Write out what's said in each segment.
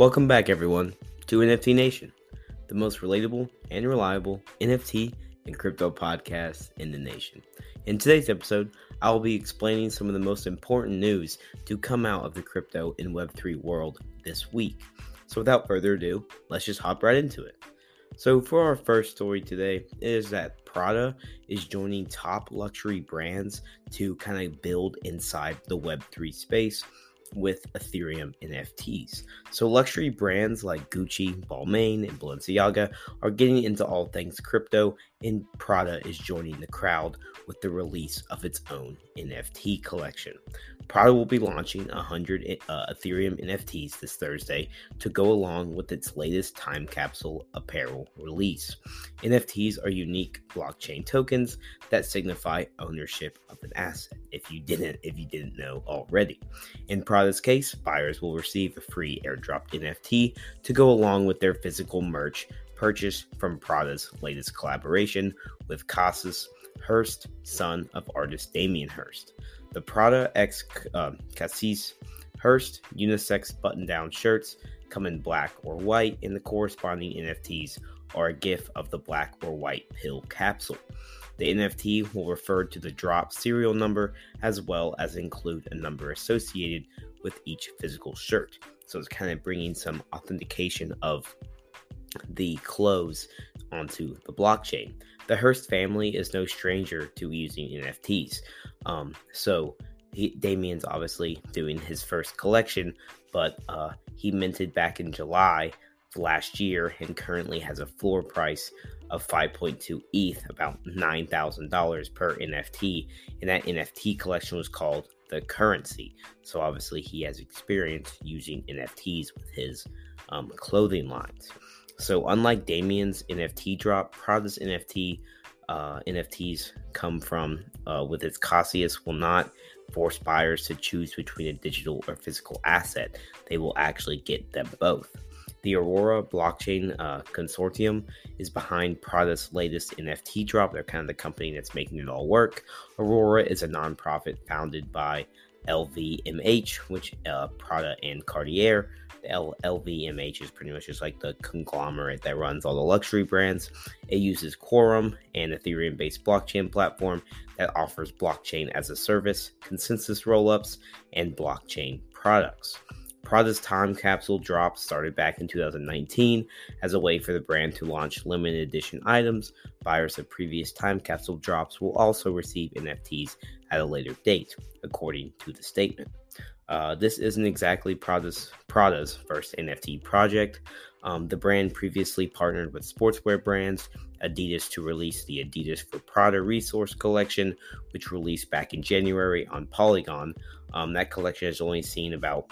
Welcome back, everyone, to NFT Nation, the most relatable and reliable NFT and crypto podcast in the nation. In today's episode, I will be explaining some of the most important news to come out of the crypto and Web3 world this week. So, without further ado, let's just hop right into it. So, for our first story today, is that Prada is joining top luxury brands to kind of build inside the Web3 space with Ethereum NFTs. So, luxury brands like Gucci, Balmain, and Balenciaga are getting into all things crypto, and Prada is joining the crowd with the release of its own NFT collection. Prada will be launching 100 uh, Ethereum NFTs this Thursday to go along with its latest time capsule apparel release. NFTs are unique blockchain tokens that signify ownership of an asset. If you didn't, if you didn't know already, in Prada's case, buyers will receive a free airdropped NFT to go along with their physical merch purchased from Prada's latest collaboration with Cassius Hirst, son of artist Damien Hirst. The Prada X uh, Cassius Hirst unisex button down shirts come in black or white, and the corresponding NFTs are a GIF of the black or white pill capsule. The NFT will refer to the drop serial number as well as include a number associated with each physical shirt. So it's kind of bringing some authentication of the clothes onto the blockchain. The Hirst family is no stranger to using NFTs. Um, so he, Damien's obviously doing his first collection, but uh, he minted back in July last year and currently has a floor price of 5.2 ETH, about $9,000 per NFT. And that NFT collection was called the Currency. So obviously, he has experience using NFTs with his um, clothing lines. So unlike Damien's NFT drop, Prada's NFT uh, NFTs come from uh, with its Cassius will not force buyers to choose between a digital or physical asset. They will actually get them both. The Aurora Blockchain uh, Consortium is behind Prada's latest NFT drop. They're kind of the company that's making it all work. Aurora is a nonprofit founded by LVMH, which uh, Prada and Cartier. L- LVMH is pretty much just like the conglomerate that runs all the luxury brands. It uses Quorum, an Ethereum based blockchain platform that offers blockchain as a service, consensus rollups, and blockchain products. Prada's time capsule drop started back in 2019 as a way for the brand to launch limited edition items. Buyers of previous time capsule drops will also receive NFTs at a later date, according to the statement. Uh, this isn't exactly Prada's, Prada's first NFT project. Um, the brand previously partnered with sportswear brands Adidas to release the Adidas for Prada Resource Collection, which released back in January on Polygon. Um, that collection has only seen about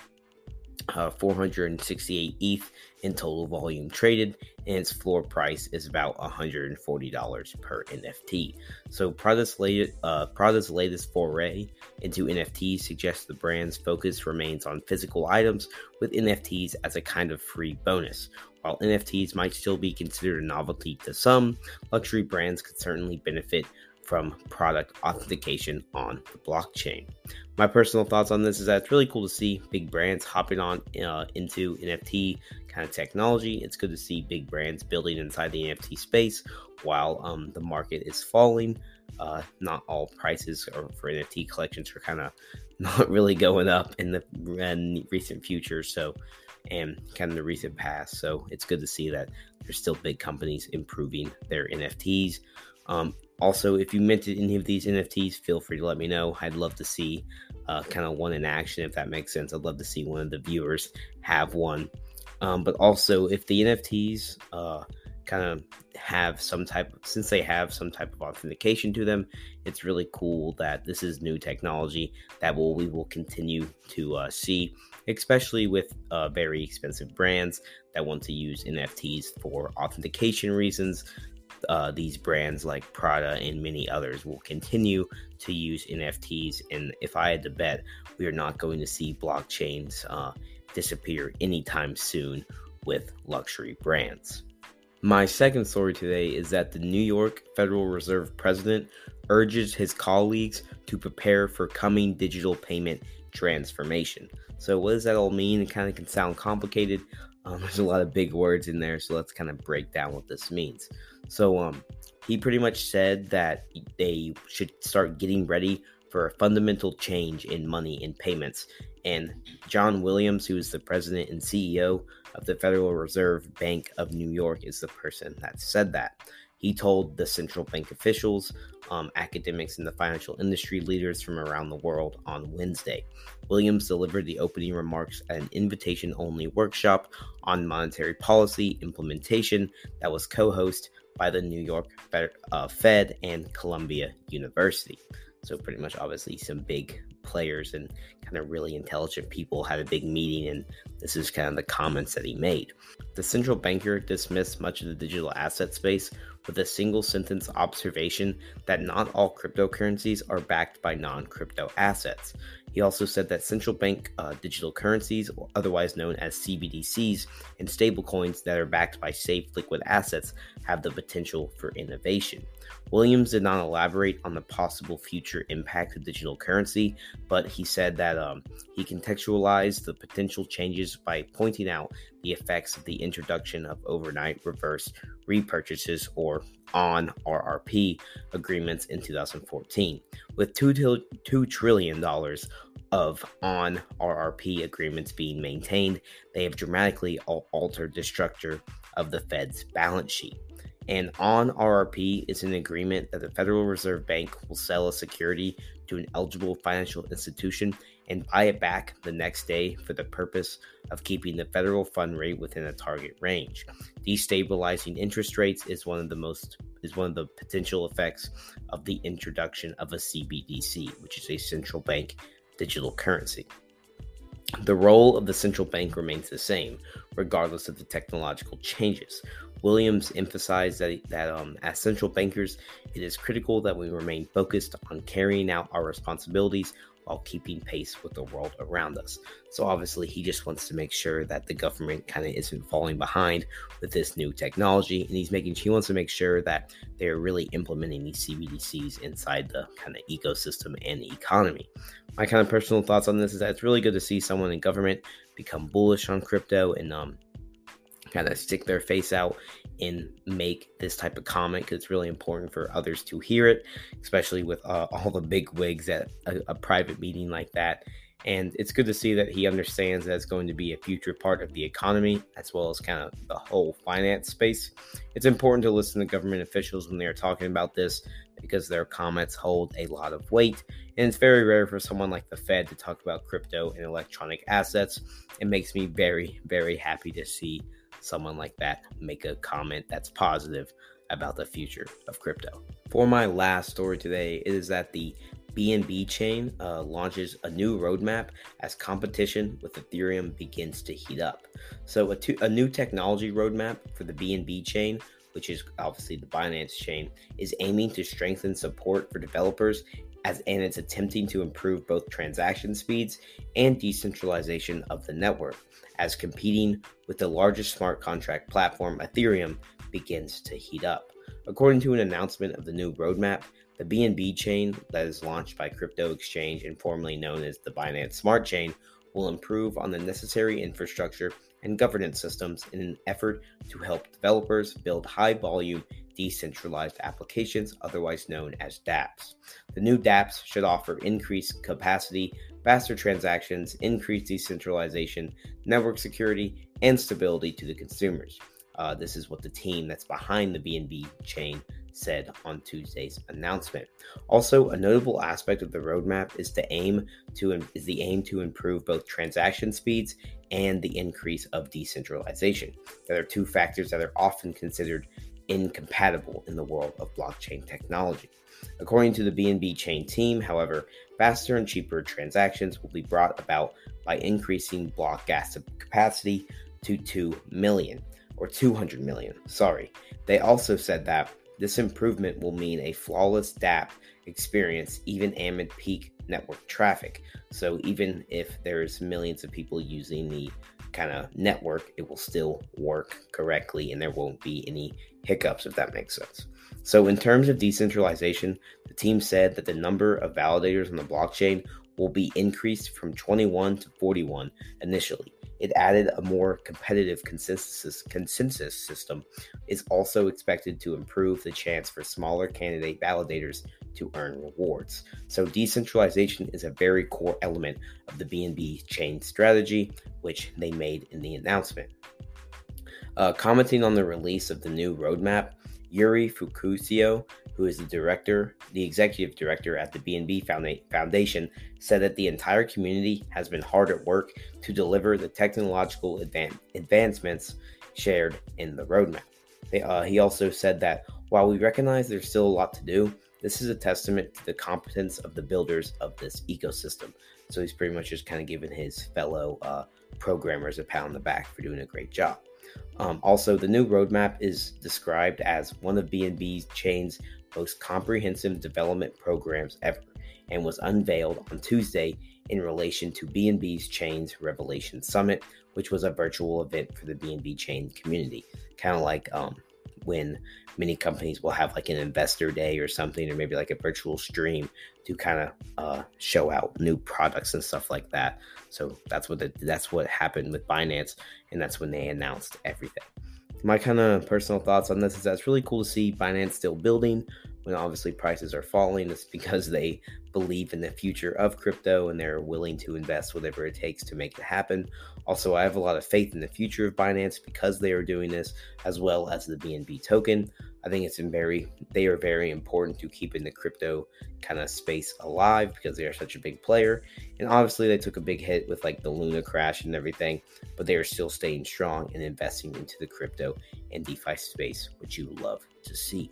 uh, 468 ETH in total volume traded, and its floor price is about $140 per NFT. So Prada's latest, uh, Prada's latest foray into NFTs suggests the brand's focus remains on physical items, with NFTs as a kind of free bonus. While NFTs might still be considered a novelty to some, luxury brands could certainly benefit from product authentication on the blockchain. My personal thoughts on this is that it's really cool to see big brands hopping on uh, into NFT kind of technology. It's good to see big brands building inside the NFT space while um, the market is falling. Uh, not all prices are, for NFT collections are kind of not really going up in the in recent future. So, and kind of the recent past. So it's good to see that there's still big companies improving their NFTs. Um, also, if you minted any of these NFTs, feel free to let me know. I'd love to see uh, kind of one in action, if that makes sense. I'd love to see one of the viewers have one. Um, but also, if the NFTs uh, kind of have some type of, since they have some type of authentication to them it's really cool that this is new technology that will we will continue to uh, see especially with uh, very expensive brands that want to use nfts for authentication reasons uh, these brands like prada and many others will continue to use nfts and if i had to bet we are not going to see blockchains uh, disappear anytime soon with luxury brands my second story today is that the New York Federal Reserve president urges his colleagues to prepare for coming digital payment transformation. So, what does that all mean? It kind of can sound complicated. Um, there's a lot of big words in there, so let's kind of break down what this means. So, um, he pretty much said that they should start getting ready for a fundamental change in money and payments. And John Williams, who is the president and CEO of the Federal Reserve Bank of New York is the person that said that. He told the central bank officials, um, academics, and the financial industry leaders from around the world on Wednesday. Williams delivered the opening remarks at an invitation only workshop on monetary policy implementation that was co hosted by the New York Fed, uh, Fed and Columbia University. So, pretty much, obviously, some big players and kind of really intelligent people had a big meeting, and this is kind of the comments that he made. The central banker dismissed much of the digital asset space with a single sentence observation that not all cryptocurrencies are backed by non crypto assets. He also said that central bank uh, digital currencies, otherwise known as CBDCs, and stablecoins that are backed by safe liquid assets have the potential for innovation. Williams did not elaborate on the possible future impact of digital currency, but he said that um, he contextualized the potential changes by pointing out the effects of the introduction of overnight reverse repurchases or on RRP agreements in 2014. With $2, $2 trillion of on RRP agreements being maintained, they have dramatically altered the structure of the Fed's balance sheet. And on RRP is an agreement that the Federal Reserve Bank will sell a security to an eligible financial institution and buy it back the next day for the purpose of keeping the federal fund rate within a target range. Destabilizing interest rates is one of the most is one of the potential effects of the introduction of a CBDC, which is a central bank digital currency. The role of the central bank remains the same, regardless of the technological changes. Williams emphasized that, that um, as central bankers, it is critical that we remain focused on carrying out our responsibilities while keeping pace with the world around us. So, obviously, he just wants to make sure that the government kind of isn't falling behind with this new technology. And he's making, he wants to make sure that they're really implementing these CBDCs inside the kind of ecosystem and economy. My kind of personal thoughts on this is that it's really good to see someone in government become bullish on crypto and um, kind of stick their face out and make this type of comment because it's really important for others to hear it, especially with uh, all the big wigs at a, a, private meeting like that. And it's good to see that he understands that it's going to be a future part of the economy as well as kind of the whole finance space. It's important to listen to government officials when they are talking about this because their comments hold a lot of weight. And it's very rare for someone like the Fed to talk about crypto and electronic assets. It makes me very, very happy to see someone like that make a comment that's positive about the future of crypto. For my last story today, it is that the BNB chain uh, launches a new roadmap as competition with Ethereum begins to heat up. So, a, to- a new technology roadmap for the BNB chain, which is obviously the Binance chain, is aiming to strengthen support for developers as and it's attempting to improve both transaction speeds and decentralization of the network as competing with the largest smart contract platform, Ethereum, begins to heat up. According to an announcement of the new roadmap, the BNB chain that is launched by Crypto Exchange and formerly known as the Binance Smart Chain will improve on the necessary infrastructure and governance systems in an effort to help developers build high volume decentralized applications, otherwise known as dApps. The new dApps should offer increased capacity, faster transactions, increased decentralization, network security, and stability to the consumers. Uh, this is what the team that's behind the BNB chain said on Tuesday's announcement. Also, a notable aspect of the roadmap is the aim to is the aim to improve both transaction speeds and the increase of decentralization. There are two factors that are often considered incompatible in the world of blockchain technology. According to the BNB chain team, however, faster and cheaper transactions will be brought about by increasing block gas capacity to 2 million or 200 million. Sorry. They also said that this improvement will mean a flawless dApp experience even amid peak network traffic. So even if there's millions of people using the kind of network, it will still work correctly and there won't be any hiccups if that makes sense. So in terms of decentralization, team said that the number of validators on the blockchain will be increased from 21 to 41 initially. It added a more competitive consensus consensus system is also expected to improve the chance for smaller candidate validators to earn rewards. So decentralization is a very core element of the BNB chain strategy, which they made in the announcement. Uh, commenting on the release of the new roadmap, Yuri Fukusio, who is the director, the executive director at the BNB Foundation, said that the entire community has been hard at work to deliver the technological advan- advancements shared in the roadmap. They, uh, he also said that while we recognize there's still a lot to do, this is a testament to the competence of the builders of this ecosystem. So he's pretty much just kind of giving his fellow uh, programmers a pat on the back for doing a great job. Um, also, the new roadmap is described as one of BNB's chain's most comprehensive development programs ever and was unveiled on Tuesday in relation to BNB's Chain's Revelation Summit, which was a virtual event for the BNB Chain community. Kind of like um, when many companies will have like an investor day or something, or maybe like a virtual stream to kind of uh, show out new products and stuff like that. So that's what the, that's what happened with Binance, and that's when they announced everything. My kind of personal thoughts on this is that it's really cool to see Binance still building when obviously prices are falling. It's because they believe in the future of crypto and they're willing to invest whatever it takes to make it happen. Also, I have a lot of faith in the future of Binance because they are doing this, as well as the BNB token. I think it's very they are very important to keeping the crypto kind of space alive because they are such a big player. And obviously they took a big hit with like the Luna crash and everything, but they are still staying strong and investing into the crypto and DeFi space, which you love to see.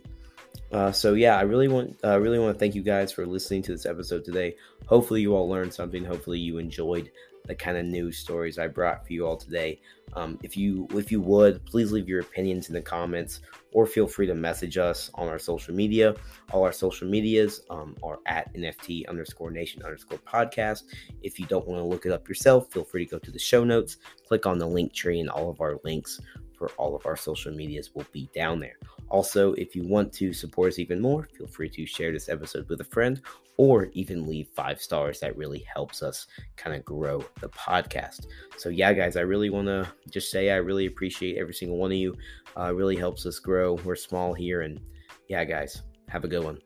Uh, so yeah, I really want uh, really want to thank you guys for listening to this episode today. Hopefully you all learned something. Hopefully you enjoyed the kind of news stories I brought for you all today. Um, if you if you would, please leave your opinions in the comments or feel free to message us on our social media. All our social medias um, are at NFT underscore nation underscore podcast. If you don't want to look it up yourself, feel free to go to the show notes, click on the link tree, and all of our links for all of our social medias will be down there. Also, if you want to support us even more, feel free to share this episode with a friend or even leave five stars. That really helps us kind of grow the podcast. So, yeah, guys, I really want to just say I really appreciate every single one of you. Uh, really helps us grow. We're small here. And yeah, guys, have a good one.